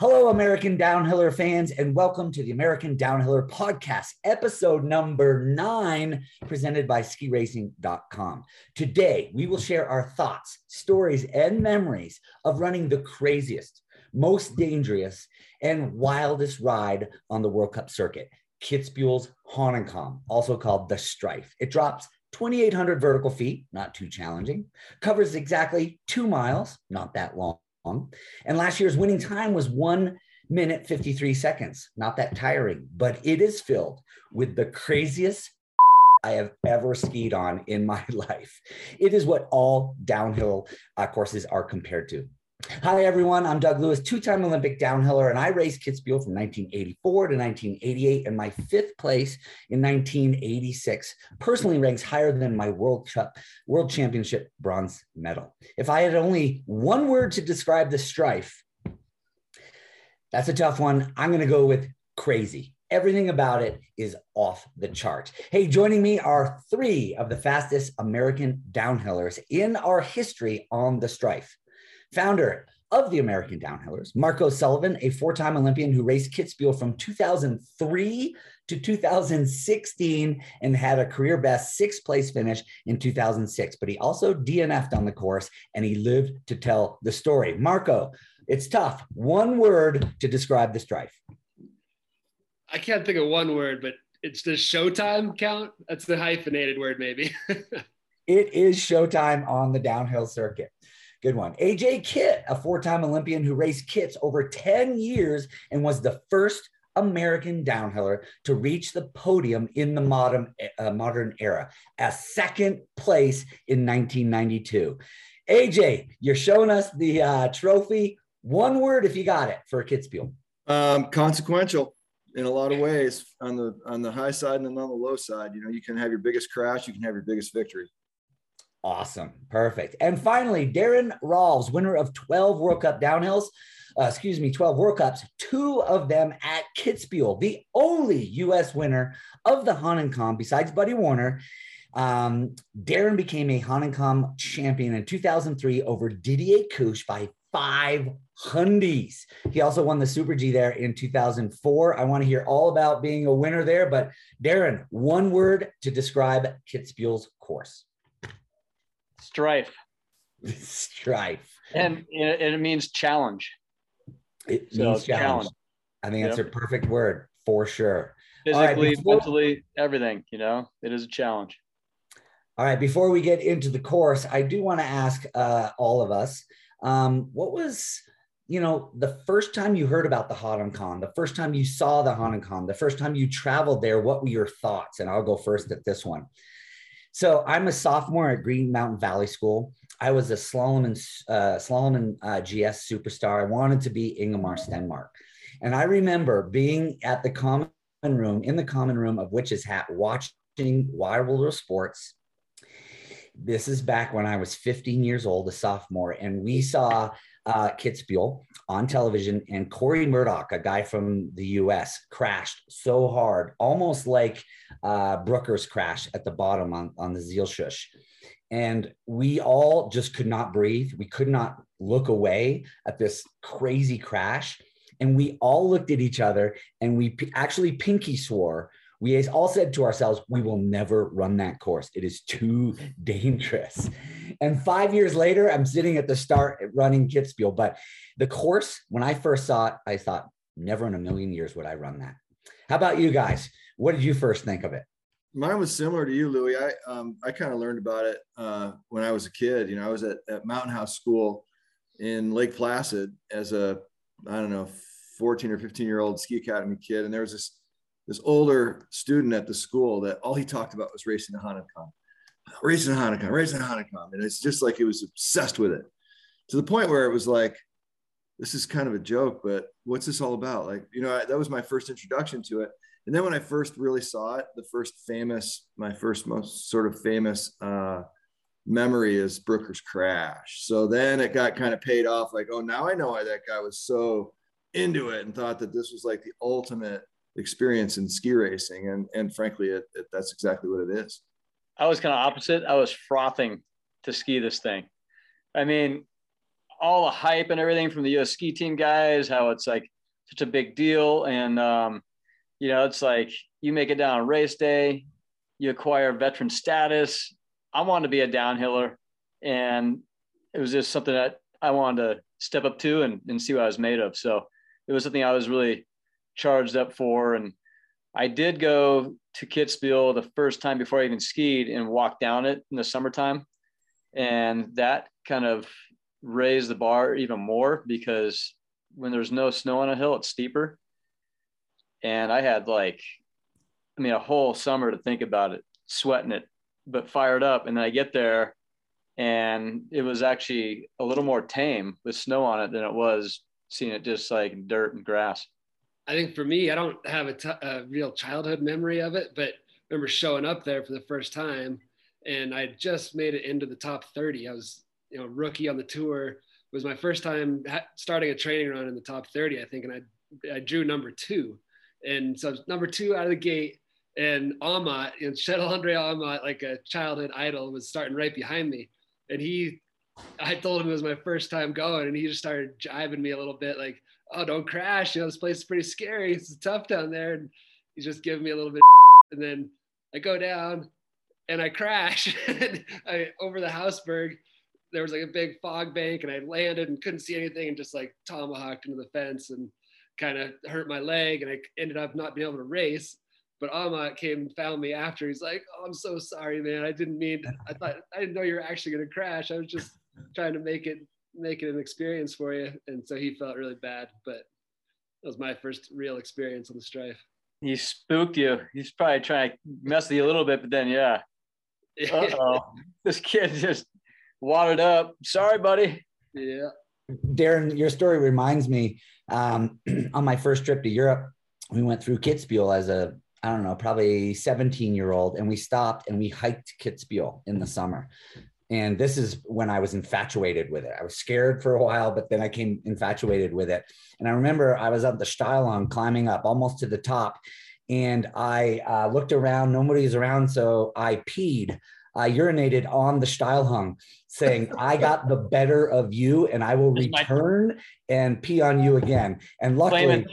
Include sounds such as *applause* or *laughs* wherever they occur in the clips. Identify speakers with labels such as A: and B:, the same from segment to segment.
A: Hello, American Downhiller fans, and welcome to the American Downhiller Podcast, episode number nine, presented by skiracing.com. Today, we will share our thoughts, stories, and memories of running the craziest, most dangerous, and wildest ride on the World Cup circuit, Kitzbühel's Hahnenkamm, also called the Streif. It drops 2,800 vertical feet, not too challenging, covers exactly two miles, not that long and last year's winning time was one minute 53 seconds. Not that tiring, but it is filled with the craziest *laughs* I have ever skied on in my *laughs* life. It is what all downhill uh, courses are compared to. Hi, everyone. I'm Doug Lewis, two time Olympic downhiller, and I raced Kitzbühel from 1984 to 1988. And my fifth place in 1986 personally ranks higher than my World Cup, World Championship bronze medal. If I had only one word to describe the Streif, that's a tough one. I'm going to go with crazy. Everything about it is off the chart. Hey, joining me are three of the fastest American downhillers in our history on the Streif founder of the American Downhillers, Marco Sullivan, a four time Olympian who raced Kitzbühel from 2003 to 2016 and had a career best sixth place finish in 2006. But he also DNF'd on the course and he lived to tell the story. Marco, it's tough. One word to describe the Streif.
B: I can't think of one word, but it's the showtime count. That's the hyphenated word, maybe. *laughs*
A: it is showtime on the downhill circuit. Good one. AJ Kitt, a four time Olympian who raced kits over 10 years and was the first American downhiller to reach the podium in the modern, uh, modern era, a second place in 1992. AJ, you're showing us the uh, trophy. One word, if you got it, for Kitzbühel.
C: Um, consequential in a lot of ways on the on the high side and on the low side. You know, you can have your biggest crash, you can have your biggest victory.
A: Awesome. Perfect. And finally, Daron Rahlves, winner of 12 World Cup downhills, uh, excuse me, 12 World Cups, two of them at Kitzbühel, the only U.S. winner of the Hahnenkamm besides Buddy Werner. Um, Daron became a Hahnenkamm champion in 2003 over Didier Cuche by five hundies. He also won the Super G there in 2004. I want to hear all about being a winner there, but Daron, one word to describe Kitzbühel's course.
D: Strife. *laughs*
A: Strife.
D: And, and it means challenge.
A: It so means challenge. challenge. I think that's yep. a perfect word for sure.
D: Physically, right, before, mentally, everything, you know, it is a challenge.
A: All right. Before we get into the course, I do want to ask uh, all of us um, what was, you know, the first time you heard about the Hahnenkamm, the first time you saw the Hahnenkamm, the first time you traveled there, what were your thoughts? And I'll go first at this one. So I'm a sophomore at Green Mountain Valley School. I was a slalom and uh, slalom and uh, GS superstar. I wanted to be Ingemar Stenmark, and I remember being at the common room in the common room of Witch's Hat, watching Wide World Sports. This is back when I was 15 years old, a sophomore, and we saw uh, Kitzbühel on television, and Corey Murdoch, a guy from the US, crashed so hard, almost like uh, Brooker's crash at the bottom on, on the Zielschuss. And we all just could not breathe. We could not look away at this crazy crash. And we all looked at each other and we p- actually pinky swore we all said to ourselves, we will never run that course. It is too dangerous. And five years later, I'm sitting at the start running Kitzbühel. But the course, when I first saw it, I thought, never in a million years would I run that. How about you guys? What did you first think of it?
C: Mine was similar to you, Louie. I um, I kind of learned about it uh, when I was a kid. You know, I was at, at Mountain House School in Lake Placid as a I don't know 14 or 15 year old ski academy kid, and there was this this older student at the school that all he talked about was racing the Hahnenkamm, racing Hahnenkamm, racing Hahnenkamm. And it's just like he was obsessed with it to the point where it was like, this is kind of a joke, but what's this all about? Like, you know, I, that was my first introduction to it. And then when I first really saw it, the first famous, my first most sort of famous uh, memory is Brooker's crash. So then it got kind of paid off like, oh, now I know why that guy was so into it and thought that this was like the ultimate experience in ski racing. And, and frankly, it, it, that's exactly what it is.
D: I was kind of opposite. I was frothing to ski this thing. I mean, all the hype and everything from the US ski team guys, how it's like such a big deal. And, um, you know, it's like you make it down on race day, you acquire veteran status. I wanted to be a downhiller. And it was just something that I wanted to step up to and, and see what I was made of. So it was something I was really charged up for. And I did go to Kitzbühel the first time before I even skied and walked down it in the summertime. And that kind of raised the bar even more because when there's no snow on a hill, it's steeper. And I had like, I mean, a whole summer to think about it, sweating it, but fired up. And then I get there and it was actually a little more tame with snow on it than it was seeing it just like dirt and grass.
B: I think for me, I don't have a, t- a real childhood memory of it, but I remember showing up there for the first time and I just made it into the top 30. I was, you know, rookie on the tour. It was my first time ha- starting a training run in the top 30, I think, and I, I drew number two. And so number two out of the gate, and Aamodt, and Kjetil Andre Aamodt, like a childhood idol, was starting right behind me. And he, I told him it was my first time going, and he just started jiving me a little bit, like, oh, don't crash. You know, this place is pretty scary. It's tough down there. And he's just giving me a little bit. *laughs* and then I go down and I crash *laughs* I, over the Hausberg. There was like a big fog bank and I landed and couldn't see anything and just like tomahawked into the fence and kind of hurt my leg. And I ended up not being able to race. But Aamodt came and found me after. He's like, "Oh, I'm so sorry, man. I didn't mean. I thought I didn't know you were actually going to crash. I was just trying to make it make it an experience for you." And so he felt really bad. But that was my first real experience on the Streif.
D: He spooked you. He's probably trying to mess with you a little bit, but then yeah. *laughs* oh, this kid just wadded up. Sorry, buddy.
B: Yeah.
A: Daron, your story reminds me um, *clears throat* on my first trip to Europe, we went through Kitzbühel as a I don't know, probably 17 year old. And we stopped and we hiked Kitzbühel in the summer. And this is when I was infatuated with it. I was scared for a while, but then I came infatuated with it. And I remember I was up the Steilhang climbing up almost to the top. And I uh, looked around, nobody was around. So I peed. I urinated on the Steilhang saying, *laughs* I got the better of you and I will return and pee on you again. And luckily,
D: Claiming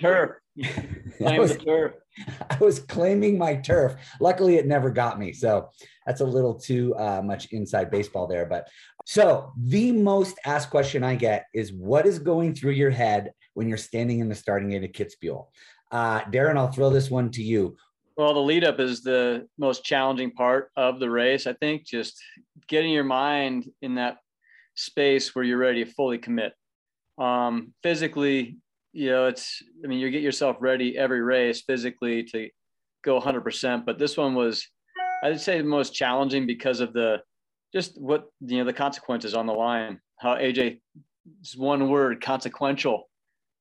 D: *laughs* Claim
A: was-
D: turf. *laughs*
A: I was claiming my turf. Luckily, it never got me. So that's a little too uh, much inside baseball there. But so the most asked question I get is what is going through your head when you're standing in the starting gate at Kitzbühel? Uh, Daron, I'll throw this one to you.
D: Well, the lead up is the most challenging part of the race. I think just getting your mind in that space where you're ready to fully commit. Um, physically, you know, it's, I mean, you get yourself ready every race physically to go 100%. But this one was, I'd say, the most challenging because of the just what, you know, the consequences on the line. How AJ, one word, consequential.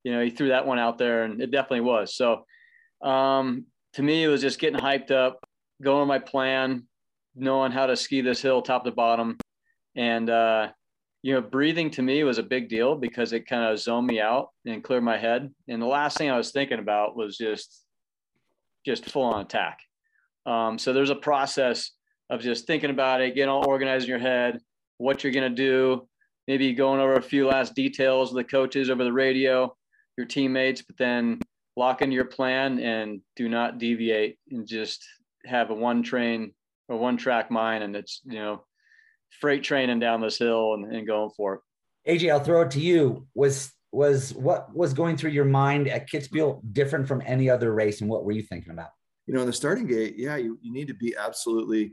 D: You know, he threw that one out there and it definitely was. So, um, to me, it was just getting hyped up, going on my plan, knowing how to ski this hill top to bottom. And, uh, you know, breathing to me was a big deal because it kind of zoned me out and cleared my head. And the last thing I was thinking about was just, just full on attack. Um, so there's a process of just thinking about it, getting all organized in your head, what you're going to do, maybe going over a few last details with the coaches over the radio, your teammates, but then lock into your plan and do not deviate and just have a one train or one track mind. And it's, you know, freight training down this hill and, and going for it.
A: AJ, I'll throw it to you. Was was what was going through your mind at Kitzbühel different from any other race, and what were you thinking about?
C: You know, in the starting gate, yeah, you, you need to be absolutely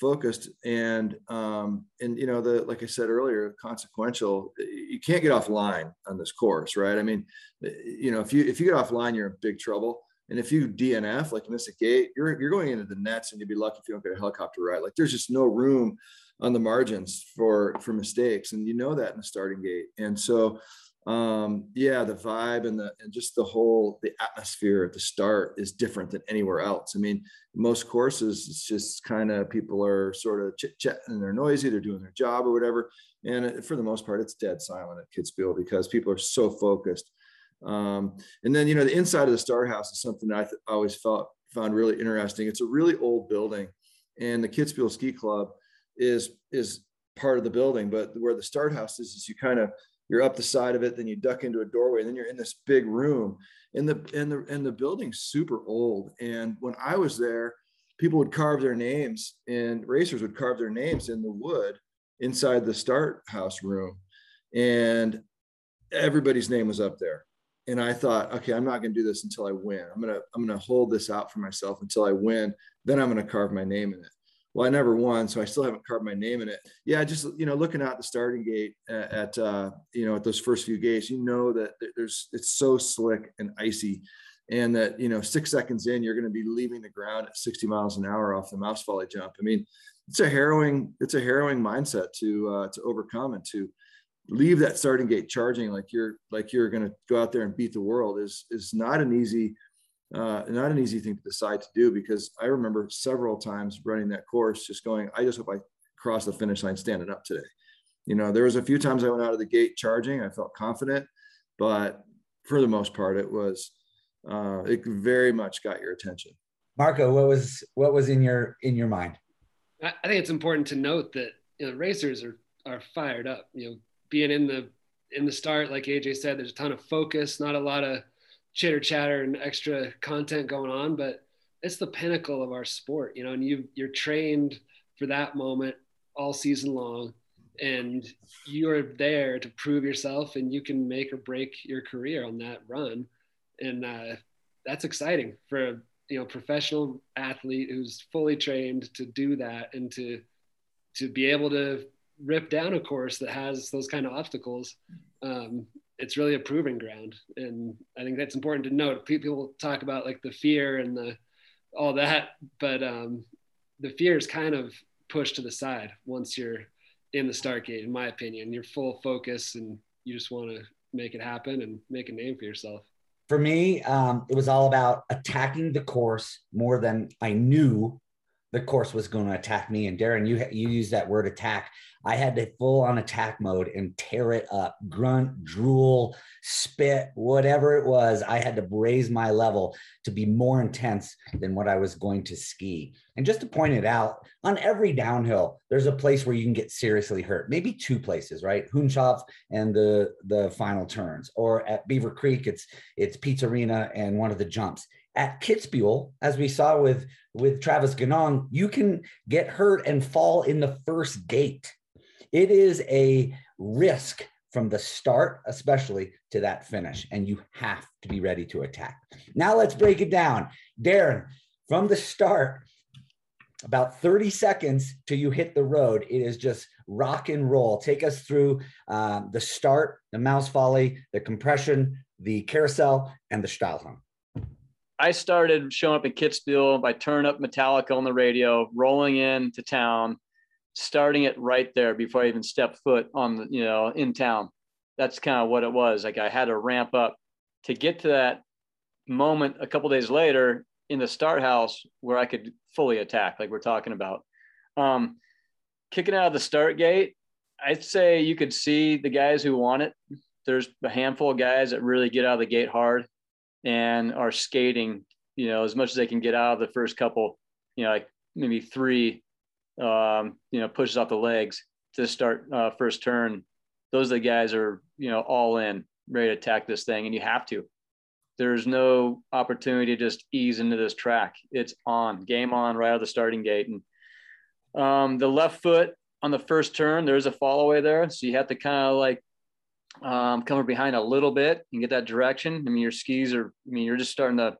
C: focused and um and you know the like i said earlier consequential you can't get off line on this course right i mean you know if you if you get off line you're in big trouble and if you dnf like miss a gate you're you're going into the nets and you'd be lucky if you don't get a helicopter ride like there's just no room on the margins for for mistakes and you know that in the starting gate. And so um yeah the vibe and the and just the whole the atmosphere at the start is different than anywhere else. I mean most courses it's just kind of people are sort of chit chatting and they're noisy they're doing their job or whatever. And for the most part it's dead silent at kitzbühel because people are so focused. Um and then you know the inside of the star house is something that i th- always felt found really interesting. It's a really old building and the kitzbühel ski club is is part of the building but where the start house is is you kind of you're up the side of it, then you duck into a doorway, and then you're in this big room. And the and the and the building's super old. And when I was there, people would carve their names, and racers would carve their names in the wood inside the start house room, and everybody's name was up there. And I thought, okay, I'm not going to do this until I win. I'm gonna I'm gonna hold this out for myself until I win. Then I'm going to carve my name in it well, I never won, so I still haven't carved my name in it. Yeah, just you know, looking out the starting gate at, at uh, you know at those first few gates, you know that there's it's so slick and icy, and that you know six seconds in, you're going to be leaving the ground at 60 miles an hour off the Mausefalle jump. I mean, it's a harrowing it's a harrowing mindset to uh, to overcome and to leave that starting gate charging like you're like you're going to go out there and beat the world is is not an easy uh, not an easy thing to decide to do because I remember several times running that course, just going, I just hope I cross the finish line standing up today. You know, there was a few times I went out of the gate charging. I felt confident, but for the most part, it was uh, it very much got your attention.
A: Marco, what was what was in your in your mind?
B: I think it's important to note that you know racers are are fired up. You know, being in the in the start, like AJ said, there's a ton of focus, not a lot of chitter chatter and extra content going on, but it's the pinnacle of our sport, you know, and you you're trained for that moment all season long and you're there to prove yourself and you can make or break your career on that run. And uh, that's exciting for a you know professional athlete who's fully trained to do that and to to be able to rip down a course that has those kind of obstacles um, it's really a proving ground. And i think that's important to note. People talk about like the fear and the all that but um, the fear is kind of pushed to the side once you're in the start gate in my opinion. You're full focus and you just want to make it happen and make a name for yourself.
A: For me um, it was all about attacking the course more than i knew the course was going to attack me. And Daron, you you use that word attack. I had to full on attack mode and tear it up, grunt, drool, spit, whatever it was. I had to raise my level to be more intense than what I was going to ski. And just to point it out, on every downhill, there's a place where you can get seriously hurt. Maybe two places, right? Hundschopf and the the final turns, or at Beaver Creek, it's it's Pizza Arena and one of the jumps at Kitzbühel, as we saw with with Travis Ganong, you can get hurt and fall in the first gate. It is a risk from the start, especially to that finish, and you have to be ready to attack. Now let's break it down, Daron. From the start, about 30 seconds till you hit the road, it is just rock and roll. Take us through um, the start, the Mausefalle, the compression, the carousel, and the Steilhang.
D: I started showing up in Kitzbühel by turning up Metallica on the radio, rolling in to town, starting it right there before I even stepped foot on the, you know, in town. That's kind of what it was. Like I had to ramp up to get to that moment a couple days later in the start house where I could fully attack, like we're talking about. Um, kicking out of the start gate, I'd say you could see the guys who want it. There's a handful of guys that really get out of the gate hard and are skating, you know, as much as they can get out of the first couple, you know, like maybe three, um, you know, pushes off the legs to start uh, first turn. Those are the guys are, you know, all in, ready to attack this thing, and you have to. There's no opportunity to just ease into this track. It's on, game on, right out of the starting gate. And um, the left foot on the first turn, there's a fall away there, so you have to kind of like um, come from behind a little bit and get that direction. I mean, your skis are, I mean, you're just starting to,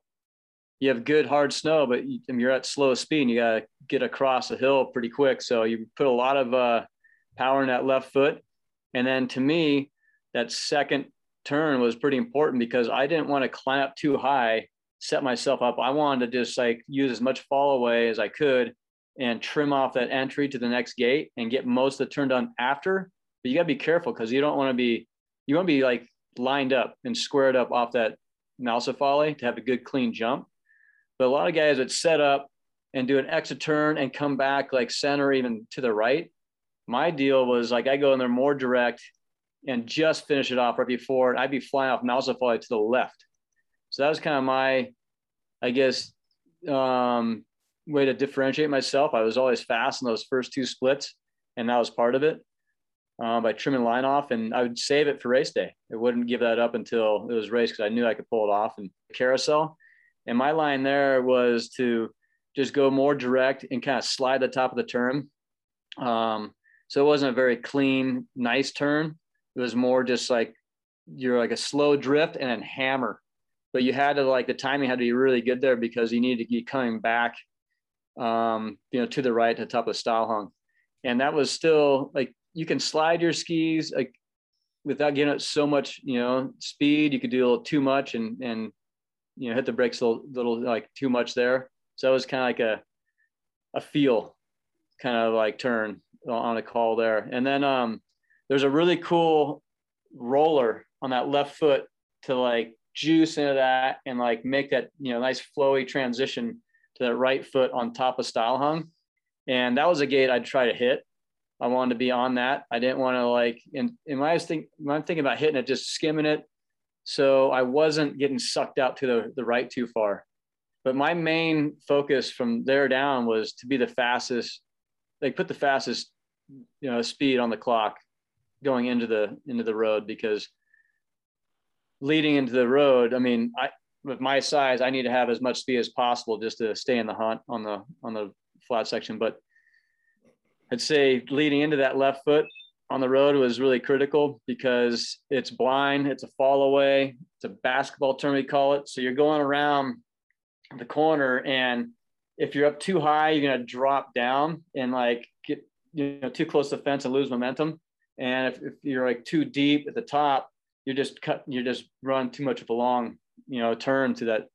D: you have good hard snow, but you, I mean, you're at slow speed and you got to get across the hill pretty quick. So you put a lot of uh, power in that left foot. And then to me, that second turn was pretty important because I didn't want to climb up too high, set myself up. I wanted to just like use as much fall away as I could and trim off that entry to the next gate and get most of the turn done after. But you got to be careful because you don't want to be you want to be like lined up and squared up off that Mausefalle to have a good clean jump. But a lot of guys would set up and do an exit turn and come back like center, even to the right. My deal was like I go in there more direct and just finish it off right before and I'd be flying off Mausefalle to the left. So that was kind of my, I guess, um, way to differentiate myself. I was always fast in those first two splits, and that was part of it. Uh, by trimming line off, and I would save it for race day. I wouldn't give that up until it was race because I knew I could pull it off and carousel. And my line there was to just go more direct and kind of slide the top of the turn. Um, so it wasn't a very clean, nice turn. It was more just like you're like a slow drift and then hammer. But you had to like the timing had to be really good there because you needed to be coming back, um, you know, to the right to the top of the Steilhang. And that was still like you can slide your skis like without getting it so much, you know, speed. You could do a little too much and and you know hit the brakes a little, little like too much there. So it was kind of like a a feel kind of like turn on a call there. And then um there's a really cool roller on that left foot to like juice into that and like make that you know nice flowy transition to that right foot on top of Steilhang. And that was a gate I'd try to hit. I wanted to be on that. I didn't want to like, and, and I was think, when I'm thinking about hitting it, just skimming it. So I wasn't getting sucked out to the, the right too far. But my main focus from there down was to be the fastest, like put the fastest, you know, speed on the clock going into the, into the road because leading into the road, I mean, I, with my size, I need to have as much speed as possible just to stay in the hunt on the, on the flat section. But I'd say leading into that left foot on the road was really critical because it's blind, it's a fall away, it's a basketball term we call it. So you're going around the corner, and if you're up too high, you're gonna drop down and like get you know too close to the fence and lose momentum. And if, if you're like too deep at the top, you're just cut, you're just run too much of a long you know turn to that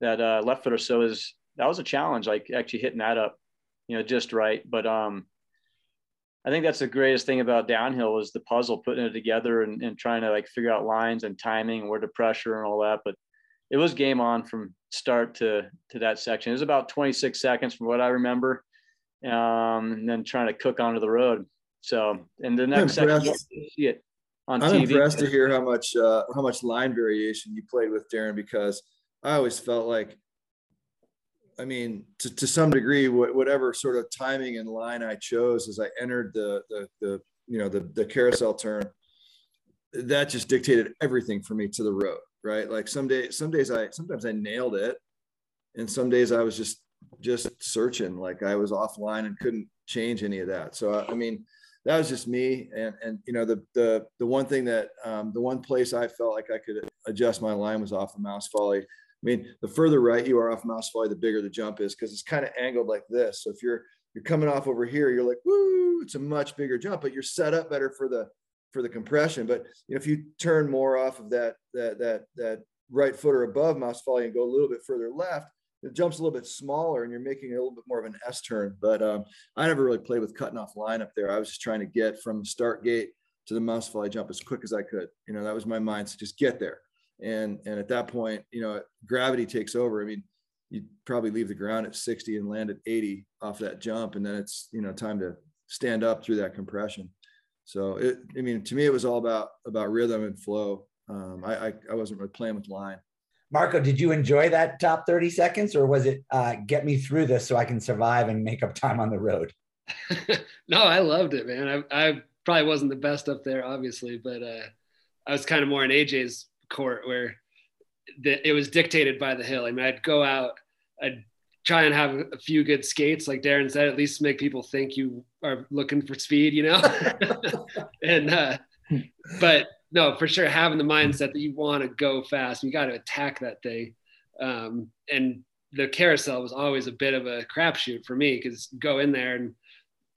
D: that uh, left foot or so is that was a challenge like actually hitting that up you know, just right. But um, I think that's the greatest thing about downhill is the puzzle, putting it together and, and trying to like figure out lines and timing, where to pressure and all that. But it was game on from start to to that section. It was about 26 seconds from what I remember, um, and then trying to cook onto the road. So, and the next section, see it
C: on I'm TV. impressed to hear how much uh, how much line variation you played with Daron because I always felt like I mean, to, to some degree, whatever sort of timing and line I chose as I entered the, the, the you know, the, the carousel turn, that just dictated everything for me to the road, right? Like some days, some days I, sometimes I nailed it. And some days I was just, just searching, like I was offline and couldn't change any of that. So, I mean, that was just me. And, and, you know, the, the, the one thing that, um, the one place I felt like I could adjust my line was off the Mausefalle I mean, the further right you are off mouse the bigger the jump is because it's kind of angled like this. So if you're you're coming off over here, you're like, woo, it's a much bigger jump, but you're set up better for the for the compression. But you know, if you turn more off of that that that that right foot or above mouse and go a little bit further left, the jump's a little bit smaller and you're making a little bit more of an S turn. But um, I never really played with cutting off line up there. I was just trying to get from start gate to the Mausefalle jump as quick as I could. You know, that was my mind. So just get there and and at that point you know gravity takes over. I mean you probably leave the ground at 60 and land at 80 off that jump. And then it's you know time to stand up through that compression. So it i mean to me it was all about about rhythm and flow. Um, I, I, I wasn't really playing with line.
A: Marco did you enjoy that top 30 seconds or was it uh, get me through this so i can survive and make up time on the road? *laughs* *laughs*
B: No i loved it man. I, I probably wasn't the best up there obviously but uh, i was kind of more in aj's court where the, it was dictated by the hill. I mean, I'd go out, I'd try and have a few good skates, like Daron said, at least make people think you are looking for speed, you know? *laughs* and, uh, but no, for sure, having the mindset that you want to go fast, you got to attack that thing. Um, and the carousel was always a bit of a crapshoot for me because go in there and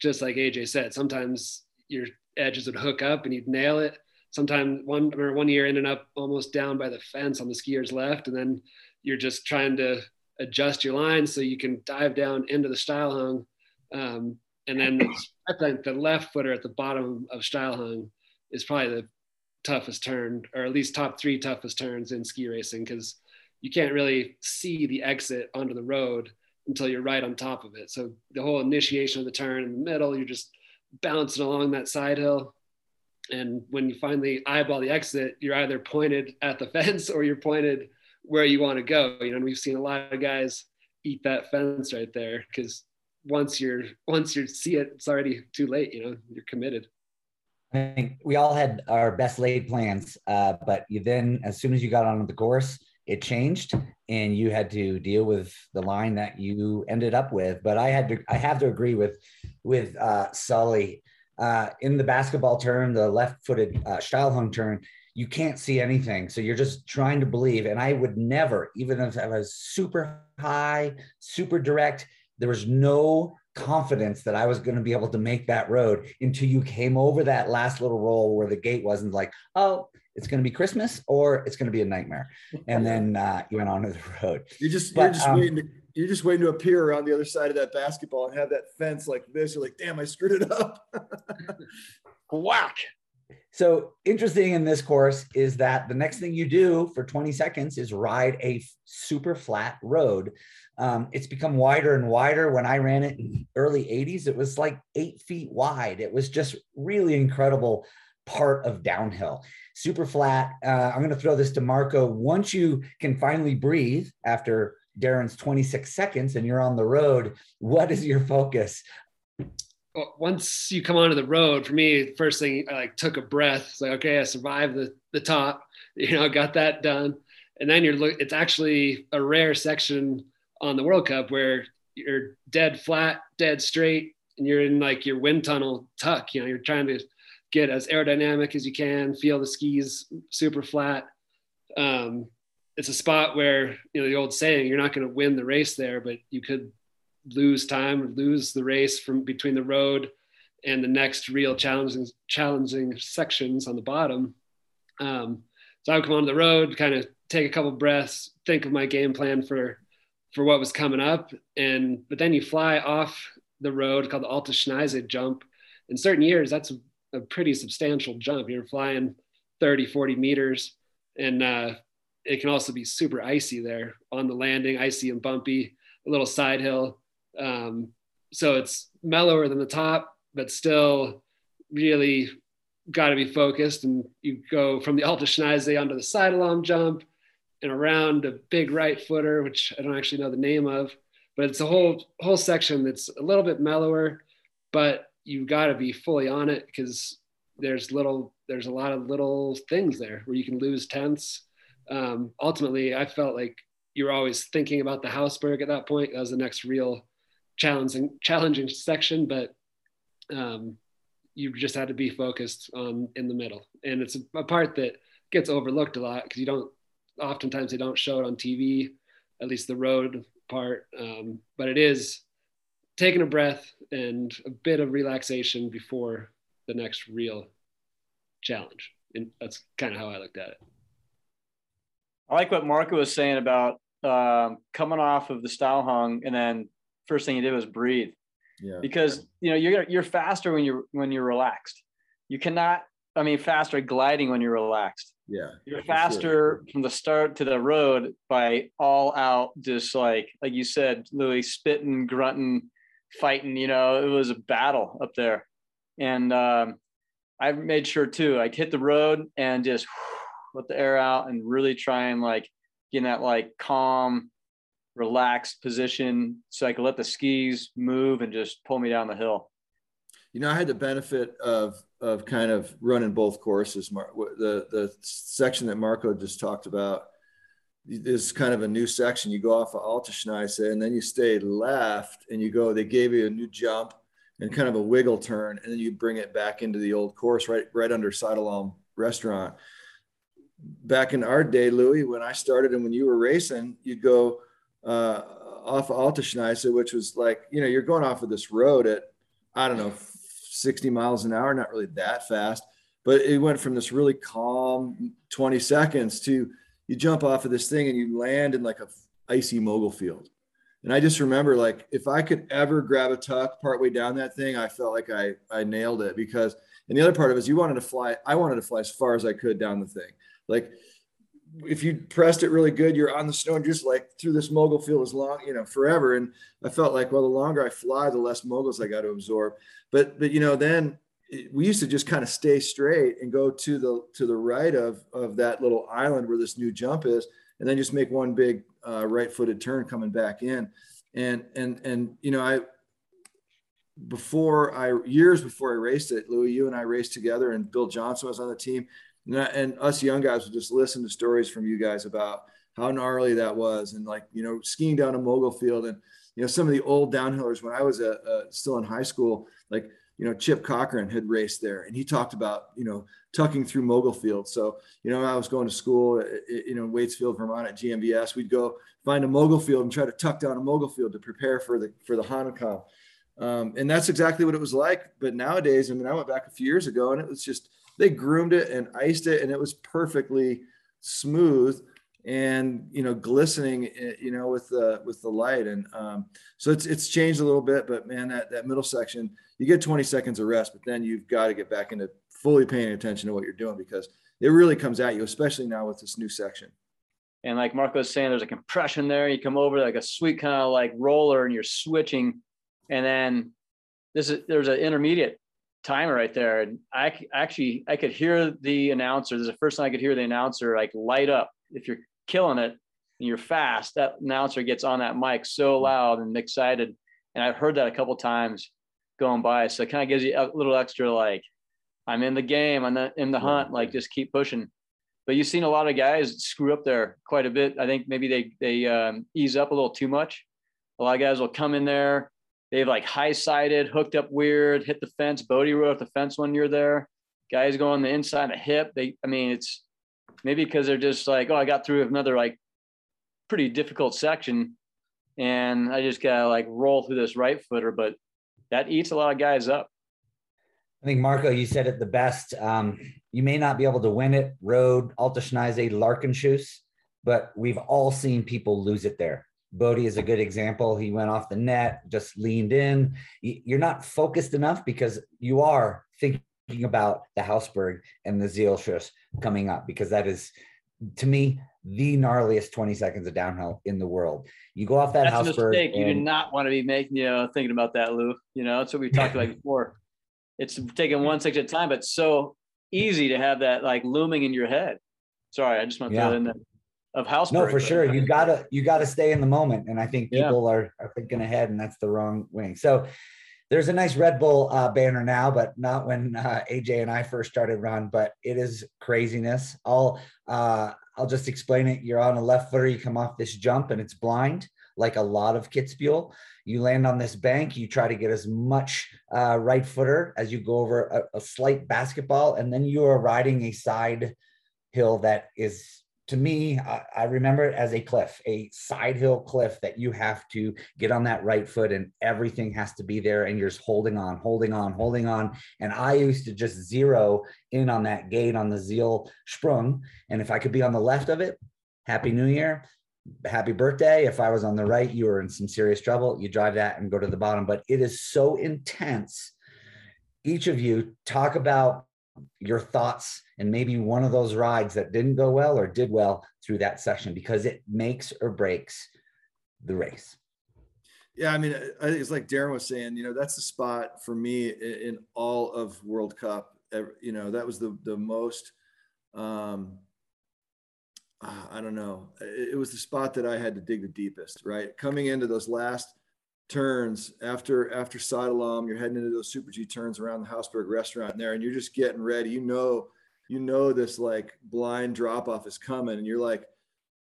B: just like AJ said, sometimes your edges would hook up and you'd nail it sometimes one or one year ending up almost down by the fence on the skier's left, and then you're just trying to adjust your line so you can dive down into the Steilhang. Um, and then I think the left footer at the bottom of Steilhang is probably the toughest turn, or at least top three toughest turns in ski racing, because you can't really see the exit onto the road until you're right on top of it. So the whole initiation of the turn in the middle, you're just bouncing along that side hill and when you finally eyeball the exit you're either pointed at the *laughs* fence or you're pointed where you want to go you know and we've seen a lot of guys eat that fence right there because once you're once you see it it's already too late you know you're committed I
A: think we all had our best laid plans, uh, but you then, as soon as you got onto the course, it changed, and you had to deal with the line that you ended up with. But I had to, I have to agree with, with uh, Sully uh, in the basketball turn, the left-footed uh, Steilhang turn. You can't see anything, so you're just trying to believe. And I would never, even if I was super high, super direct, there was no confidence that I was going to be able to make that road until you came over that last little roll where the gate wasn't like, oh, it's going to be Christmas or it's going to be a nightmare. And *laughs* then uh, you went on to the road.
C: You just but, you're just um, waiting. To, you're just waiting to appear around the other side of that basketball and have that fence like this. You're like, damn, I screwed it up. *laughs*
D: Whack.
A: So interesting in this course is that the next thing you do for 20 seconds is ride a super flat road. Um, it's become wider and wider. When I ran it in early 80s, it was like eight feet wide. It was just really incredible part of downhill. Super flat. Uh, I'm going to throw this to Marco. Once you can finally breathe after Daron's 26 seconds and you're on the road, what is your focus?
B: once you come onto the road, for me, first thing I like took a breath. It's like, okay, I survived the, the top, *laughs* you know, got that done. And then you're look, it's actually a rare section on the World Cup where you're dead flat, dead straight, and you're in like your wind tunnel tuck. You know, you're trying to get as aerodynamic as you can, feel the skis super flat. Um, it's a spot where you know the old saying, you're not going to win the race there, but you could lose time lose the race from between the road and the next real challenging challenging sections on the bottom. Um, so I would come on the road, kind of take a couple breaths, think of my game plan for for what was coming up, and but then you fly off the road called the Alte Schneise jump. In certain years, that's a, a pretty substantial jump. You're flying 30, 40 meters, and uh, it can also be super icy there on the landing, icy and bumpy, a little side hill. Um, so it's mellower than the top, but still really got to be focused. And you go from the Alte Schneise onto the slalom jump and around a big right footer, which I don't actually know the name of, but it's a whole whole section that's a little bit mellower, but you've got to be fully on it because there's little there's a lot of little things there where you can lose tenths. Um, ultimately, I felt like you were always thinking about the Hausberg at that point. That was the next real challenging challenging section, but um, you just had to be focused on in the middle. And it's a, a part that gets overlooked a lot because you don't oftentimes they don't show it on TV, at least the road part. Um, but it is taking a breath and a bit of relaxation before the next real challenge. And that's kind of how I looked at it.
D: I like what Marco was saying about um, coming off of the Steilhang and then first thing you did was breathe. Yeah. Because you know you're you're faster when you're when you're relaxed. You cannot. I mean, faster gliding when you're relaxed.
C: Yeah.
D: You're faster sure. from the start to the road by all out, just like like you said, Louis, spitting, grunting, fighting. You know, it was a battle up there, and um, I made sure too. I hit the road and just let the air out and really try and like get in that like calm relaxed position so I could let the skis move and just pull me down the hill.
C: You know, I had the benefit of of kind of running both courses. The the section that Marco just talked about is kind of a new section. You go off of Alte Schneise and then you stay left and you go. They gave you a new jump and kind of a wiggle turn, and then you bring it back into the old course right right under Seidlalm Restaurant. Back in our day, Louis, when I started and when you were racing, you'd go uh, off of which was like, you know, you're going off of this road at, I don't know, 60 miles an hour, not really that fast, but it went from this really calm 20 seconds to you jump off of this thing and you land in like a icy mogul field. And I just remember like if I could ever grab a tuck partway down that thing, I felt like I I nailed it because and the other part of it is you wanted to fly, I wanted to fly as far as I could down the thing. Like if you pressed it really good, you're on the snow and just like through this mogul field as long, you know, forever. And I felt like, well, the longer I fly, the less moguls I got to absorb. But, but, you know, then we used to just kind of stay straight and go to the, to the right of, of that little island where this new jump is, and then just make one big uh, right footed turn coming back in. And, and, and, you know, I, before I years before I raced it, Louis, you and I raced together, and Bill Johnson was on the team, and, and us young guys would just listen to stories from you guys about how gnarly that was, and like you know skiing down a mogul field, and you know some of the old downhillers when I was a, a, still in high school, like you know Chip Cochran had raced there, and he talked about you know tucking through mogul field. So you know I was going to school, uh, you know in Waitsfield, Vermont at GMVS. We'd go find a mogul field and try to tuck down a mogul field to prepare for the for the Hahnenkamm. Um, and that's exactly what it was like. But nowadays, I mean, I went back a few years ago and it was just, they groomed it and iced it and it was perfectly smooth and, you know, glistening, eh, you know, with the, with the light. And um, so it's, it's changed a little bit, but man, that, that middle section, you get 20 seconds of rest, but then you've got to get back into fully paying attention to what you're doing because it really comes at you, especially now with this new section.
D: And like Marco was saying, there's a compression there. You come over like a sweet kind of like roller and you're switching and then this is there's an intermediate timer right there. And i actually i could hear the announcer. This is the first time i could hear the announcer like light up. If you're killing it and you're fast that announcer gets on that mic so loud and excited. And i've heard that a couple times going by. So it kind of gives you a little extra like i'm in the game i'm in the hunt like just keep pushing. But you've seen a lot of guys screw up there quite a bit. I think maybe they they um, ease up a little too much. A lot of guys will come in there they've like high sided, hooked up weird, hit the fence. Bode rode off the fence when you're there. Guys go on the inside of hip. They, I mean, it's maybe because they're just like, oh, I got through another like pretty difficult section, and I just gotta like roll through this right footer. But that eats a lot of guys up.
A: I think Marco, you said it the best. Um, you may not be able to win it, road Alte Schneise Lärchenschuss, but we've all seen people lose it there. Bode is a good example. He went off the net, just leaned in. You're not focused enough because you are thinking about the Hausberg and the Zielschuss coming up because that is, to me, the gnarliest 20 seconds of downhill in the world. You go off that
D: That's
A: Hausberg.
D: A mistake. And, you do not want to be making, you know, thinking about that, Lou. You know, that's what we talked about *laughs* before. It's taking one section at a time, but so easy to have that like looming in your head. Sorry, I just want to yeah. throw that in there of house.
A: No, for sure. You gotta you gotta stay in the moment, and I think people yeah. are are thinking ahead, and that's the wrong wing. So there's a nice Red Bull uh, banner now, but not when uh, AJ and I first started run. But it is craziness. I'll uh, I'll just explain it. You're on a left footer. You come off this jump, and it's blind, like a lot of Kitzbühel. You land on this bank. You try to get as much uh, right footer as you go over a, a slight basketball, and then you are riding a side hill that is to me, I, I, remember it as a cliff, a side hill cliff that you have to get on that right foot and everything has to be there and you're just holding on, holding on, holding on. And I used to just zero in on that gate on the Ziel Sprung. And if I could be on the left of it, Happy New Year, happy birthday. If I was on the right, you were in some serious trouble. You drive that and go to the bottom. But it is so intense. Each of you talk about your thoughts and maybe one of those rides that didn't go well or did well through that session because it makes or breaks the race.
C: Yeah, I mean, it's like Daron was saying, you know, that's the spot for me in all of World Cup. You know, that was the the most. Um, ah, I don't know. It was the spot that I had to dig the deepest. Right, coming into those last turns after after Slalom, you're heading into those Super G turns around the Hausberg restaurant there, and you're just getting ready. You know, you know this like blind drop off is coming, and you're like,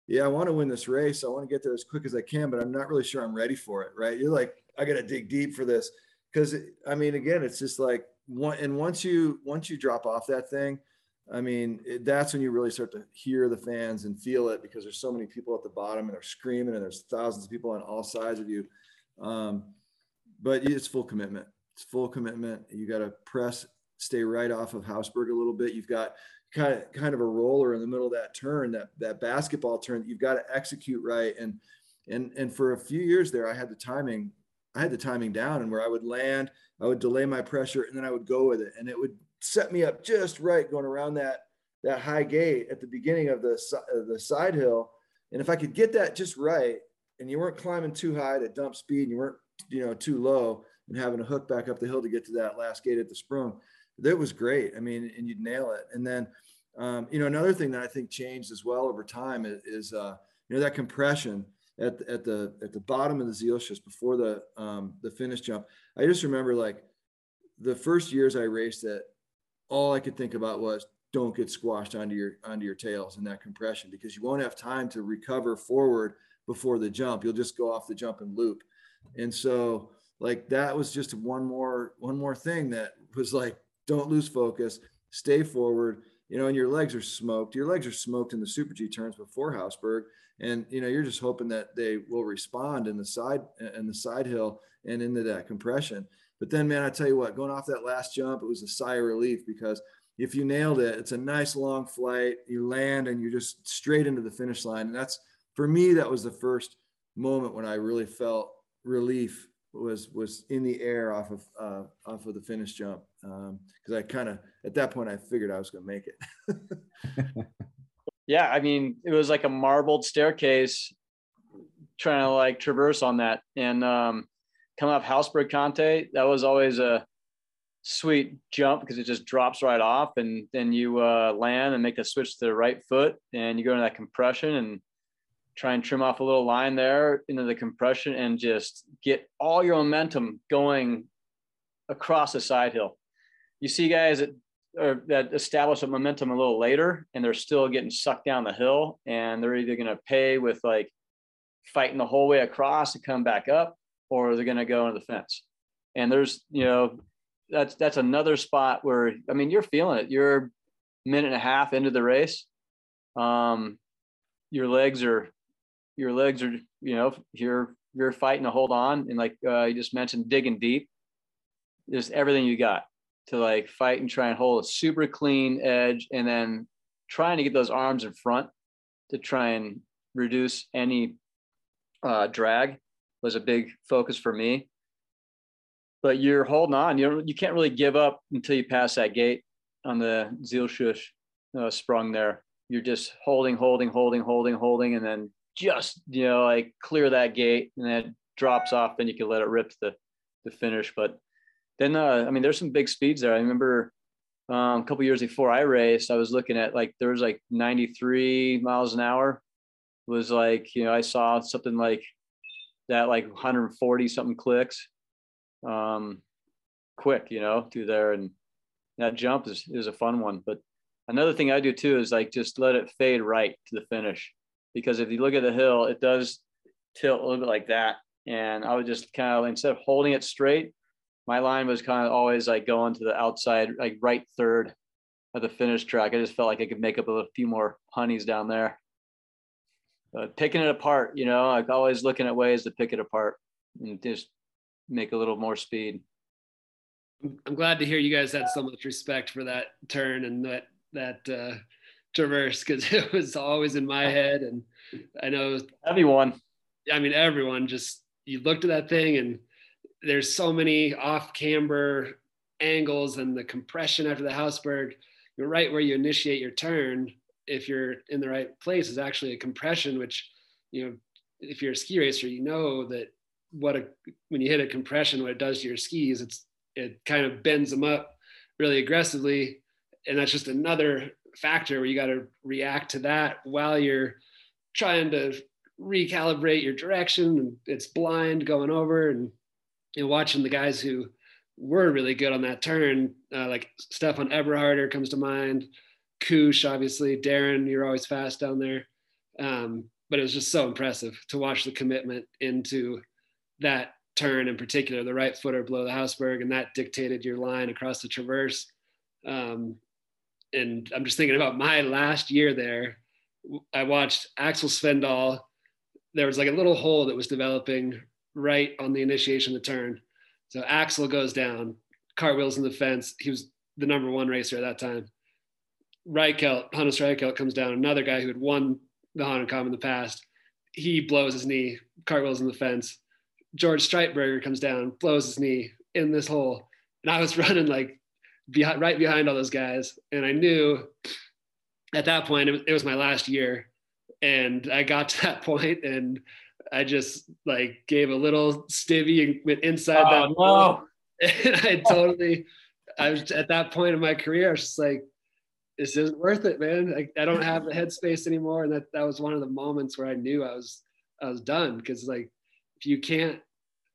C: yeah, I want to win this race. I want to get there as quick as I can, but I'm not really sure I'm ready for it. Right? You're like, I got to dig deep for this because I mean, again, it's just like one. And once you once you drop off that thing. I mean, it, that's when you really start to hear the fans and feel it because there's so many people at the bottom and they're screaming and there's thousands of people on all sides of you um, but it's full commitment. It's full commitment. You got to press, stay right off of Hausberg a little bit. You've got kind of kind of a roller in the middle of that turn, that that basketball turn. That you've got to execute right. And and and for a few years there, I had the timing. I had the timing down, and where I would land, I would delay my pressure, and then I would go with it, and it would set me up just right going around that that high gate at the beginning of the the side hill. And if I could get that just right, and you weren't climbing too high to dump speed and you weren't you know too low and having to hook back up the hill to get to that last gate at the sprung that was great i mean and you'd nail it and then um, you know another thing that i think changed as well over time is, is uh, you know that compression at at the at the bottom of the Zielschuss before the um, the finish jump. I just remember like the first years I raced it, all I could think about was don't get squashed onto your onto your tails in that compression because you won't have time to recover forward before the jump. You'll just go off the jump and loop. And so like that was just one more one more thing that was like don't lose focus, stay forward, you know, and your legs are smoked. Your legs are smoked in the super G turns before Hausberg. And you know, you're just hoping that they will respond in the side in the side hill and into that compression. But then man, I tell you what, going off that last jump, it was a sigh of relief because if you nailed it, it's a nice long flight. You land and you're just straight into the finish line. And that's for me, that was the first moment when I really felt relief was was in the air off of uh, off of the finish jump because um, I kind of at that point I figured I was going to make it. *laughs*
D: yeah, I mean it was like a marbled staircase trying to like traverse on that and um, come off Hausberg Kante. That was always a sweet jump because it just drops right off and then you uh, land and make a switch to the right foot and you go into that compression and try and trim off a little line there into the compression and just get all your momentum going across the side hill. You see guys that that establish a momentum a little later and they're still getting sucked down the hill and they're either going to pay with like fighting the whole way across to come back up or they're going to go into the fence. And there's, you know, that's that's another spot where I mean you're feeling it. You're minute and a half into the race. Um, your legs are your legs are you know you're you're fighting to hold on and like uh, you just mentioned digging deep. Just everything you got to like fight and try and hold a super clean edge and then trying to get those arms in front to try and reduce any uh, drag was a big focus for me but you're holding on. You you can't really give up until you pass that gate on the Zielschuss uh, sprung there. You're just holding, holding, holding, holding, holding, and then just you know like clear that gate, and then it drops off. Then you can let it rip to the the finish. But then uh, I mean, there's some big speeds there. I remember um, a couple years before I raced, I was looking at like there was like 93 miles an hour. It was like you know I saw something like that, like 140 something clicks um, quick, you know, through there. And that jump is, is a fun one. But another thing I do too is like just let it fade right to the finish. Because if you look at the hill, it does tilt a little bit like that. And I would just kind of, instead of holding it straight, my line was kind of always like going to the outside, like right third of the finish track. I just felt like I could make up a few more honeys down there. But picking it apart, you know, like always looking at ways to pick it apart and just make a little more speed.
B: I'm glad to hear you guys had so much respect for that turn and that that uh, traverse because *laughs* it was always in my head, and I know
D: everyone.
B: I mean, everyone just you looked at that thing, and there's so many off camber angles and the compression after the Hausberg. You're right where you initiate your turn. If you're in the right place, is actually a compression, which you know, if you're a ski racer, you know that what a when you hit a compression, what it does to your skis, it's it kind of bends them up really aggressively, and that's just another factor where you got to react to that while you're trying to recalibrate your direction and it's blind going over and and watching the guys who were really good on that turn, uh, like Stefan Eberharter comes to mind, Cuche, obviously, Daron, you're always fast down there. Um, but it was just so impressive to watch the commitment into that turn in particular, the right footer below the Hausberg and that dictated your line across the traverse. Um, and I'm just thinking about my last year there. I watched Aksel Svindal. There was like a little hole that was developing right on the initiation of the turn. So Axel goes down, cartwheels in the fence. He was the number one racer at that time. Reichelt, Hannes Reichelt comes down, another guy who had won the Hahnenkamm in the past. He blows his knee, cartwheels in the fence. George Streitberger comes down, blows his knee in this hole. And I was *laughs* running like behind, right behind all those guys. And I knew at that point, it was, my last year. And I got *laughs* to that point and I just like gave a little stivvy and went inside oh, that. No. *laughs* And I totally, I was at that point in my career, I was just like, this isn't worth it, man. I, I don't have the headspace anymore. And that, that was one of the moments where I knew I was I was done because like if you can't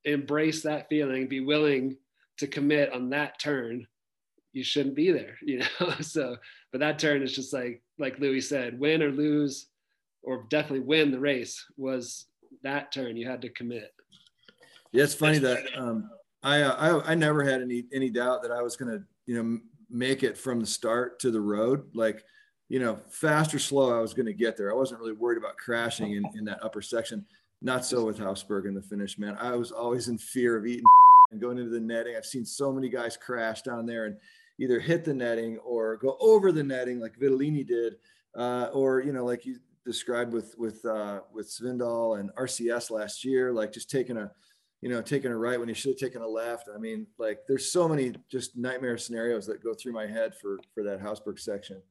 B: embrace that feeling, be willing to commit on that turn, you shouldn't be there, *laughs* you know. so, but that turn is just like like Louis said, win or lose, or definitely win the race was that turn. You had to commit.
C: Yeah, it's funny that um, I, uh, I I never had any any doubt that I was going to you know make it from the start to the road. Like you know, fast or slow, I was going to get there. I wasn't really worried about crashing in, in that upper section. Not so with Hausberg in the finish, man. I was always in fear of eating *laughs* and going into the netting. I've seen so many guys crash down there and either hit the netting or go over the netting like Vitalini did, uh, or you know, like you described with with uh, with Svindal and RCS last year, like just taking a you know taking a right when you should have taken a left. I mean, like there's so many just nightmare scenarios that go through my head for for that Hausberg section.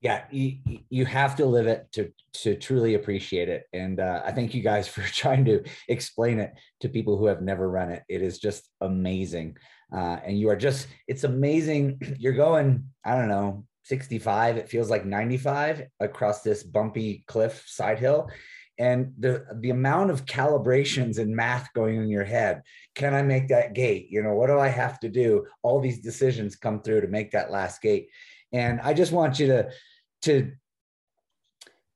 A: Yeah you, you have to live it to to truly appreciate it. And uh, i thank you guys *laughs* for trying to explain it to people who have never run it. It is just amazing uh, and you are just it's amazing. *clears throat* You're going i don't know 65 it feels like 95 across this bumpy cliff side hill. And the the amount of calibrations and math going in your head. Can i make that gate? You know what do i have to do? All these decisions come through to make that last gate. And i just want you to to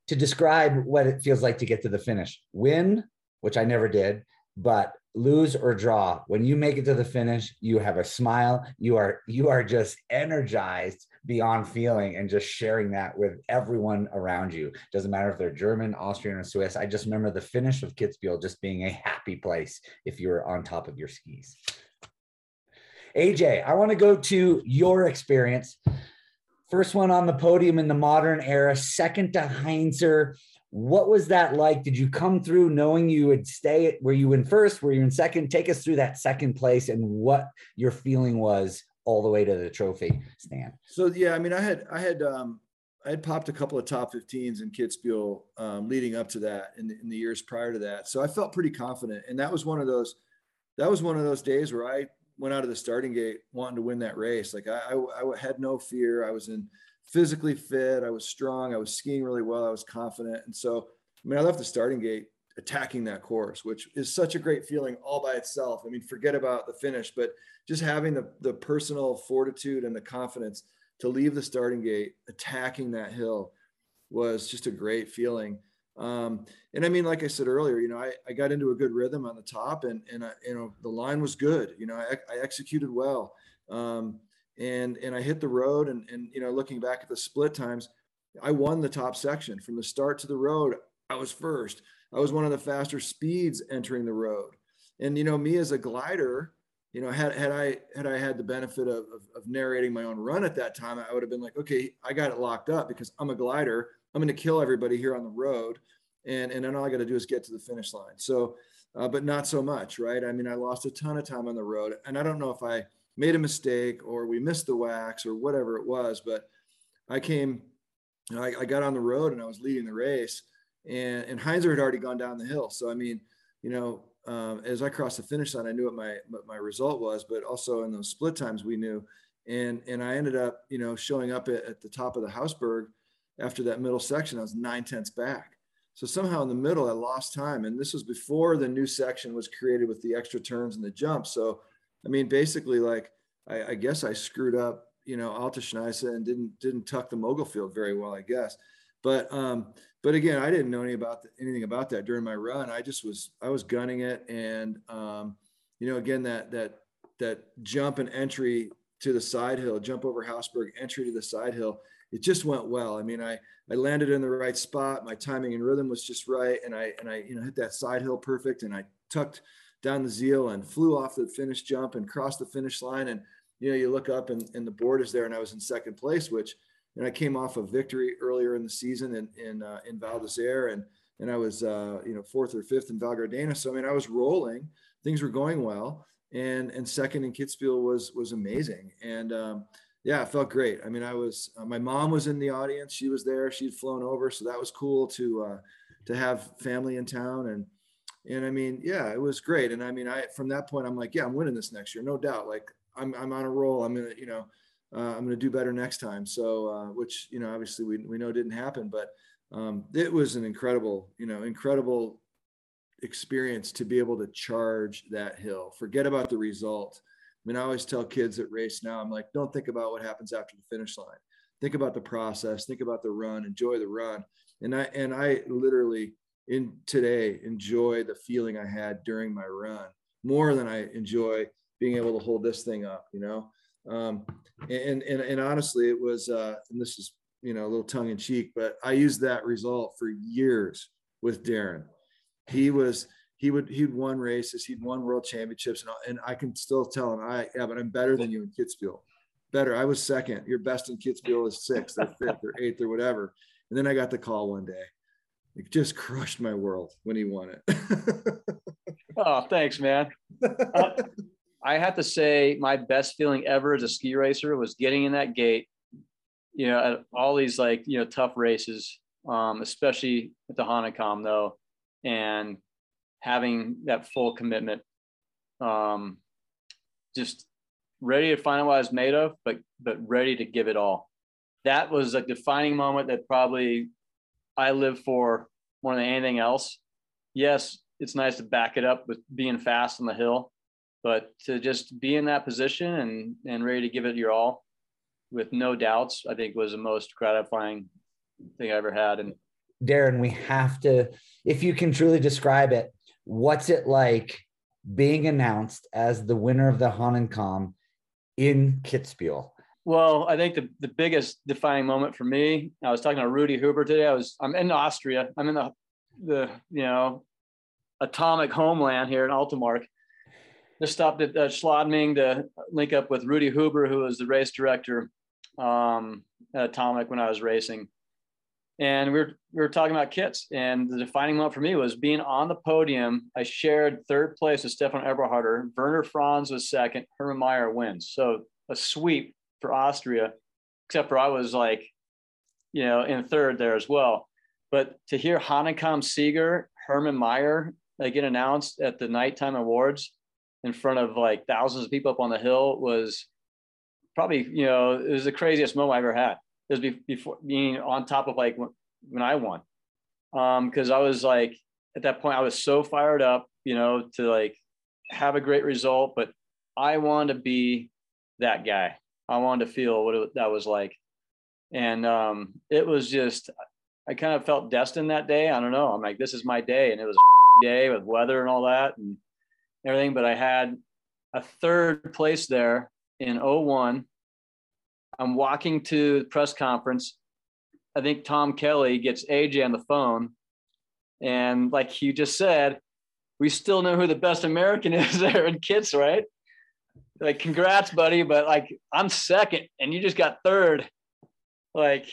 A: to describe what it feels like to get to the finish. Win, which I never did, but lose or draw. When you make it to the finish, you have a smile. You are you are just energized beyond feeling and just sharing that with everyone around you. Doesn't matter if they're German, Austrian, or Swiss. I just remember the finish of Kitzbühel just being a happy place if you were on top of your skis. AJ, I want to go to your experience First one on the podium in the modern era, second to Heinzer. What was that like? Did you come through knowing you would stay? Were you in first? Were you in second? Take us through that second place and what your feeling was all the way to the trophy stand.
C: So yeah, I mean, I had I had um, I had popped a couple of top 15s in Kitzbühel um, leading up to that in the, in the years prior to that. So I felt pretty confident, and that was one of those that was one of those days where I went out of the starting gate wanting to win that race. Like I, I, I, had no fear. I was in physically fit. I was strong. I was skiing really well. I was confident. And so, I mean, I left the starting gate attacking that course, which is such a great feeling all by itself. I mean, forget about the finish, but just having the, the personal fortitude and the confidence to leave the starting gate, attacking that hill was just a great feeling. Um, and I mean, like I said earlier, you know, I, I got into a good rhythm on the top and, and I, you know, the line was good, you know, I, I executed well. Um, and, and I hit the road and, and, you know, looking back at the split times, I won the top section from the start to the road. I was first. I was one of the faster speeds entering the road. And, you know, me as a glider, you know, had, had I, had I had the benefit of, of, of narrating my own run at that time, I would have been like, okay, I got it locked up because I'm a glider I'm going to kill everybody here on the road. And, and then all I got to do is get to the finish line. So, uh, but not so much, right? I mean, I lost a ton of time on the road. And I don't know if I made a mistake or we missed the wax or whatever it was, but I came, you know, I, I got on the road and I was leading the race. And, and Heinzer had already gone down the hill. So, I mean, you know, um, as I crossed the finish line, I knew what my what my result was, but also in those split times we knew, and and I ended up you know showing up at, at the top of the Hausberg after that middle section, I was nine tenths back. So somehow in the middle, I lost time. And this was before the new section was created with the extra turns and the jump. So, I mean, basically, like, I, I guess I screwed up, you know, Alta and didn't didn't tuck the mogul field very well, I guess. But um, but again, I didn't know any about the, anything about that during my run. I just was I was gunning it, and um, you know, again that that that jump and entry to the side hill, jump over Hausberg, entry to the side hill it just went well. I mean, I I landed in the right spot. My timing and rhythm was just right, and I and I you know hit that side hill perfect, and I tucked down the Ziel and flew off the finish jump and crossed the finish line. And you know, you look up and, and the board is there, and I was in second place, which and I came off a victory earlier in the season in in uh, in Val d'Isere, and and I was uh, you know fourth or fifth in Val Gardena. So I mean, I was rolling. Things were going well, and and second in Kitzbühel was was amazing. And um, yeah, it felt great. I mean, I was uh, my mom was in the audience. She was there. She'd flown over, so that was cool to uh, to have family in town. And and I mean, yeah, it was great. And I mean, I from that point, I'm like, yeah, I'm winning this next year, no doubt. Like I'm I'm on a roll. I'm gonna you know uh, I'm gonna do better next time. So uh, which you know obviously we we know didn't happen, but um, it was an incredible, you know, incredible experience to be able to charge that hill. Forget about the result. I mean, I always tell kids that race now, I'm like, don't think about what happens after the finish line. Think about the process. Think about the run. Enjoy the run. And I and I literally in today enjoy the feeling I had during my run more than I enjoy being able to hold this thing up. You know, um, and, and and honestly, it was. Uh, and this is you know a little tongue in cheek, but I used that result for years with Daron. He was he would he'd won races, he'd won world championships, and, and I can still tell him, I yeah, but I'm better than you in Kitzbühel. Better. I was second. Your best in Kitzbühel is sixth or fifth or eighth or whatever. And then I got the call one day. It just crushed my world when he won it. *laughs*
D: oh, thanks, man. Uh, *laughs* I have to say, my best feeling ever as a ski racer was getting in that gate. You know, at all these like you know tough races, um, especially at the Hahnenkamm though, and having that full commitment, um, just ready to find out what I was made of, but but ready to give it all. That was a defining moment that probably I live for more than anything else. Yes, it's nice to back it up with being fast on the hill, but to just be in that position and and ready to give it your all with no doubts, I think was the most gratifying thing I ever had. And
A: Daron, we have to, if you can truly describe it, what's it like being announced as the winner of the Hahnenkamm in Kitzbühel?
D: Well, I think the, the biggest defining moment for me, I was talking to Rudy Huber today. I was I'm in Austria. I'm in the the you know atomic homeland here in Altenmarkt. Just stopped at uh, Schladming to link up with Rudy Huber, who was the race director um, at Atomic when I was racing and we were we were talking about kits and the defining moment for me was being on the podium i shared third place with stefan eberharter werner franz was second hermann maier wins so a sweep for austria except for i was like you know in third there as well but to hear Hahnenkamm sieger Hermann Maier, like get announced at the nighttime awards in front of like thousands of people up on the hill was probably you know it was the craziest moment i ever had it was before being on top of like when I won. Um, cause I was like, at that point, I was so fired up, you know, to like have a great result, but I wanted to be that guy. I wanted to feel what it, that was like. And um, it was just, I kind of felt destined that day. I don't know. I'm like, this is my day. And it was a *laughs* day with weather and all that and everything. But I had a third place there in 01 I'm walking to the press conference. I think Tom Kelly gets AJ on the phone. And like you just said, we still know who the best American *laughs* is there in Kits, right? Like, congrats, buddy. But like, I'm second and you just got third. Like,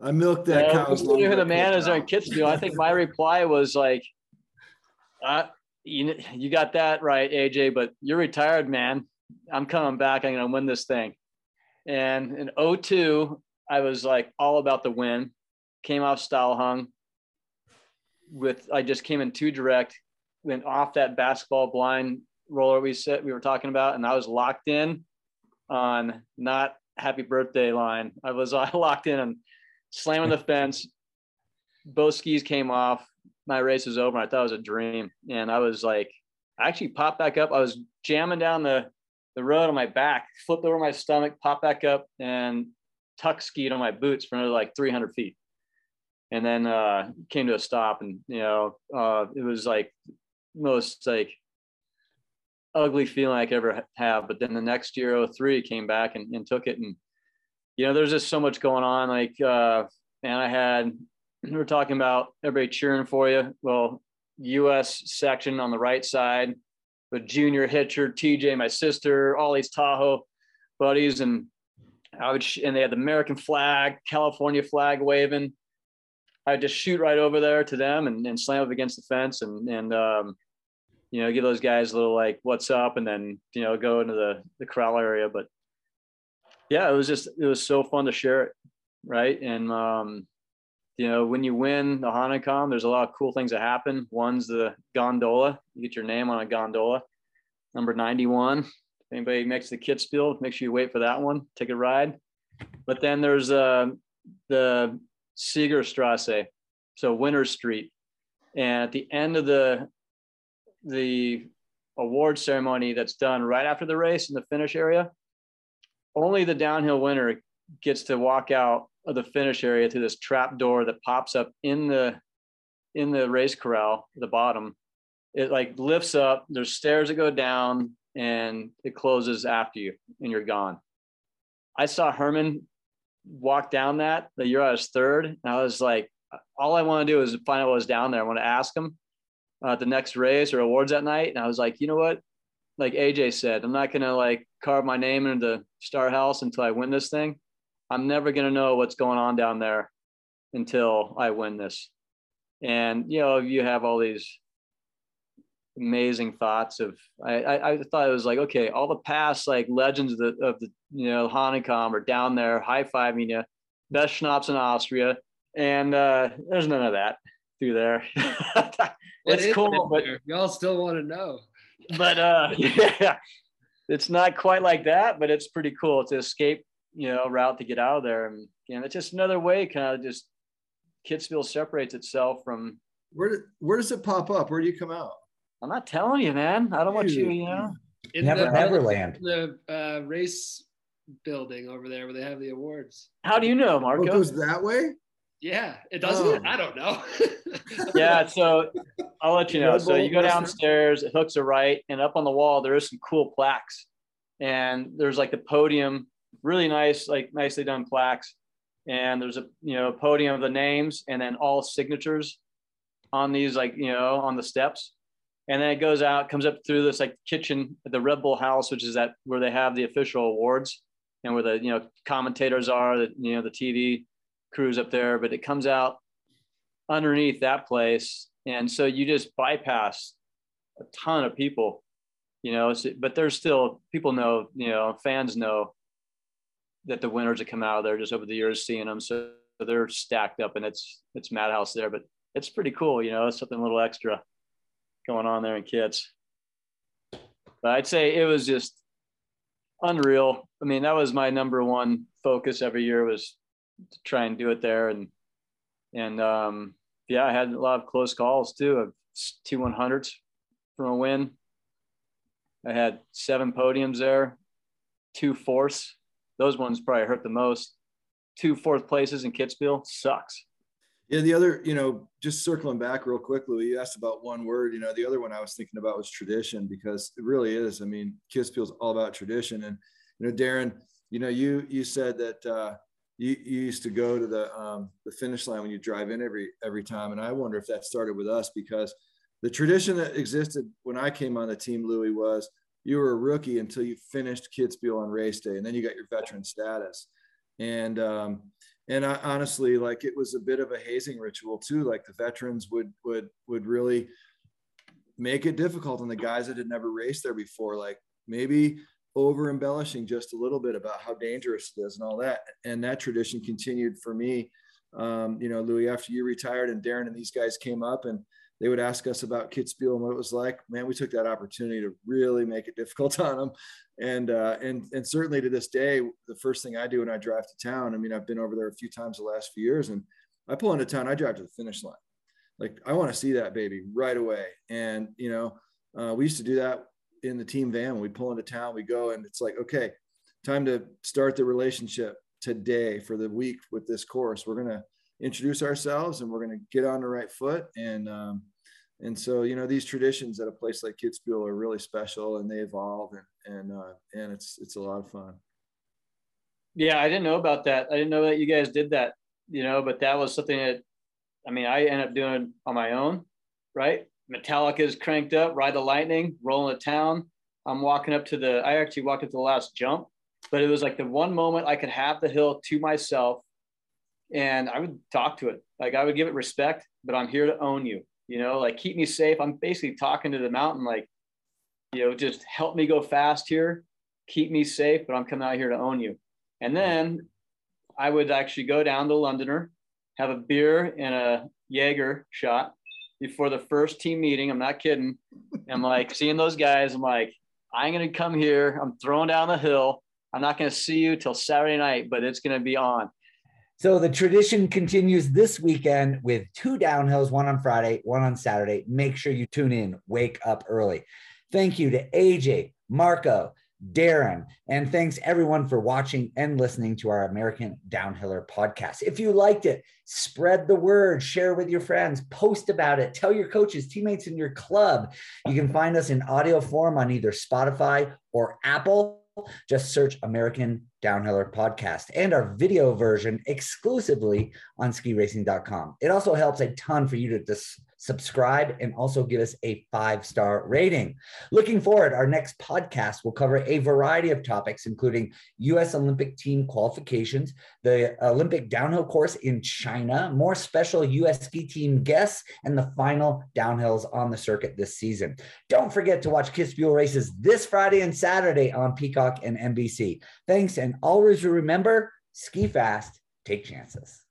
C: I milked that
D: cow. You know who the man is there in Kitzbühel. I think my reply was like, uh, you, you got that right, AJ, but you're retired, man. I'm coming back. I'm going to win this thing. And in 02, I was like all about the win. Came off Steilhang with I just came in too direct, went off that basketball blind roller we said we were talking about, and I was locked in on not happy birthday line. I was *laughs* uh, locked in and slamming the fence. Both skis came off. My race was over. I thought it was a dream. And I was like, I actually popped back up. I was jamming down the the road on my back, flipped over my stomach, popped back up, and tuck skied on my boots for another like 300 feet. And then uh, came to a stop, and you know, uh, it was like most like ugly feeling I could ever have. But then the next year, 03, came back and, and took it, and you know, there's just so much going on. Like, uh, and I had *clears throat* we were talking about everybody cheering for you. Well, U.S. section on the right side, with Junior Hitcher, TJ, my sister, all these Tahoe buddies, and I would sh- and they had the American flag, California flag waving. I'd just shoot right over there to them and, and slam up against the fence and and um, you know give those guys a little like what's up and then you know go into the the corral area. But yeah, it was just it was so fun to share it, right? And um, you know, when you win the Hahnenkamm, there's a lot of cool things that happen. One's the gondola. You get your name on a gondola. Number 91. If anybody makes the Kitzbühel, make sure you wait for that one. Take a ride. But then there's uh, the Siegerstrasse, so Winter Street. And at the end of the the award ceremony that's done right after the race in the finish area, only the downhill winner gets to walk out of the finish area through this trap door that pops up in the in the race corral the bottom. It like lifts up there's stairs that go down and it closes after you and you're gone. I saw herman walk down that the year i was third and i was like all i want to do is find out what was down there. I want to ask him uh, the next race or awards that night. And i was like you know what? Like aj said i'm not gonna like carve my name into the star house until i win this thing. I'm never gonna know what's going on down there until i win this. And you know you have all these amazing thoughts of I, I, I thought it was like okay all the past like legends of the of the you know Hahnenkamm are down there high fiving you best schnapps in Austria. And uh there's none of that through there *laughs* it's cool but
B: y'all still want to know
D: but uh *laughs* yeah it's not quite like that but it's pretty cool to escape you know route to get out of there and you know it's just another way kind of just Kitzbühel separates itself from.
C: Where where does it pop up? Where do you come out?
D: I'm not telling you, man. I don't want you, you know.
A: In Never, the, Neverland.
B: The uh, race building over there where they have the awards.
D: How do you know, Marco? Oh,
C: it goes that way.
B: Yeah, it doesn't. Oh. I don't know. *laughs*
D: yeah, so I'll let you know. So you go downstairs, it hooks a right, and up on the wall there is some cool plaques, and there's like the podium, really nice, like nicely done plaques and there's a you know podium of the names and then all signatures on these like you know on the steps and then it goes out comes up through this like kitchen at the red bull house which is that where they have the official awards and where the you know commentators are the you know the tv crews up there but it comes out underneath that place and so you just bypass a ton of people you know but there's still people know you know fans know that the winners have come out of there just over the years seeing them. So they're stacked up and it's it's madhouse there, but it's pretty cool, you know, something a little extra going on there in kits. But I'd say it was just unreal. I mean, that was my number one focus every year was to try and do it there. And and um, yeah, I had a lot of close calls too of two one hundreds from a win. I had seven podiums there, two fourths, those ones probably hurt the most. Two fourth places in Kitzbühel sucks.
C: Yeah, the other, you know, just circling back real quick, Louis, you asked about one word. You know, the other one I was thinking about was tradition because it really is. I mean, Kitzbühel's all about tradition. And, you know, Daron, you know, you you said that uh, you, you used to go to the um, the finish line when you drive in every every time, and I wonder if that started with us because the tradition that existed when I came on the team, Louis, was you were a rookie until you finished Kitzbühel on race day, and then you got your veteran status. And um, and I, honestly, like it was a bit of a hazing ritual too. Like the veterans would would would really make it difficult on the guys that had never raced there before. Like maybe over embellishing just a little bit about how dangerous it is and all that. And that tradition continued for me. Um, you know, Louis, after you retired and Daron and these guys came up and they would ask us about Kitzbühel and what it was like. Man, we took that opportunity to really make it difficult *laughs* on them. And, uh, and, and certainly to this day, the first thing I do when I drive to town, I mean, I've been over there a few times the last few years and I pull into town, I drive to the finish line. Like I want to see that baby right away. And, you know, uh, we used to do that in the team van. We pull into town, we go and it's like, okay, time to start the relationship today for the week with this course. We're going to, introduce ourselves and we're going to get on the right foot and um, and so you know these traditions at a place like Kitzbühel are really special and they evolve and and uh, and it's it's a lot of fun.
D: Yeah, I didn't know about that. I didn't know that you guys did that. You know, but that was something that I mean I ended up doing on my own, right? Metallica's cranked up, ride the lightning, rolling to town. I'm walking up to the. I actually walked up to the last jump, but it was like the one moment I could have the hill to myself and I would talk to it. Like I would give it respect, but I'm here to own you. You know, like keep me safe. I'm basically talking to the mountain, like, you know, just help me go fast here, keep me safe, but I'm coming out here to own you. And then I would actually go down to Londoner, have a beer and a Jaeger shot before the first team meeting. I'm not kidding. I'm like seeing those guys. I'm like, I'm gonna come here. I'm throwing down the hill. I'm not gonna see you till Saturday night, but it's gonna be on
A: So the tradition continues this weekend with two downhills, one on Friday, one on Saturday. Make sure you tune in, wake up early. Thank you to AJ, Marco, Daron, and thanks everyone for watching and listening to our American Downhiller podcast. If you liked it, spread the word, share with your friends, post about it, tell your coaches, teammates in your club. You can find us in audio form on either Spotify or Apple. Just search American Downhiller podcast and our video version exclusively on skiracing.com. It also helps a ton for you to dis- subscribe and also give us a five star rating. Looking forward, our next podcast will cover a variety of topics, including U.S. Olympic team qualifications, the Olympic downhill course in China, more special U.S. ski team guests, and the final downhills on the circuit this season. Don't forget to watch Kiss Kitzbühel races this Friday and Saturday on Peacock and NBC. Thanks, and always remember ski fast, take chances.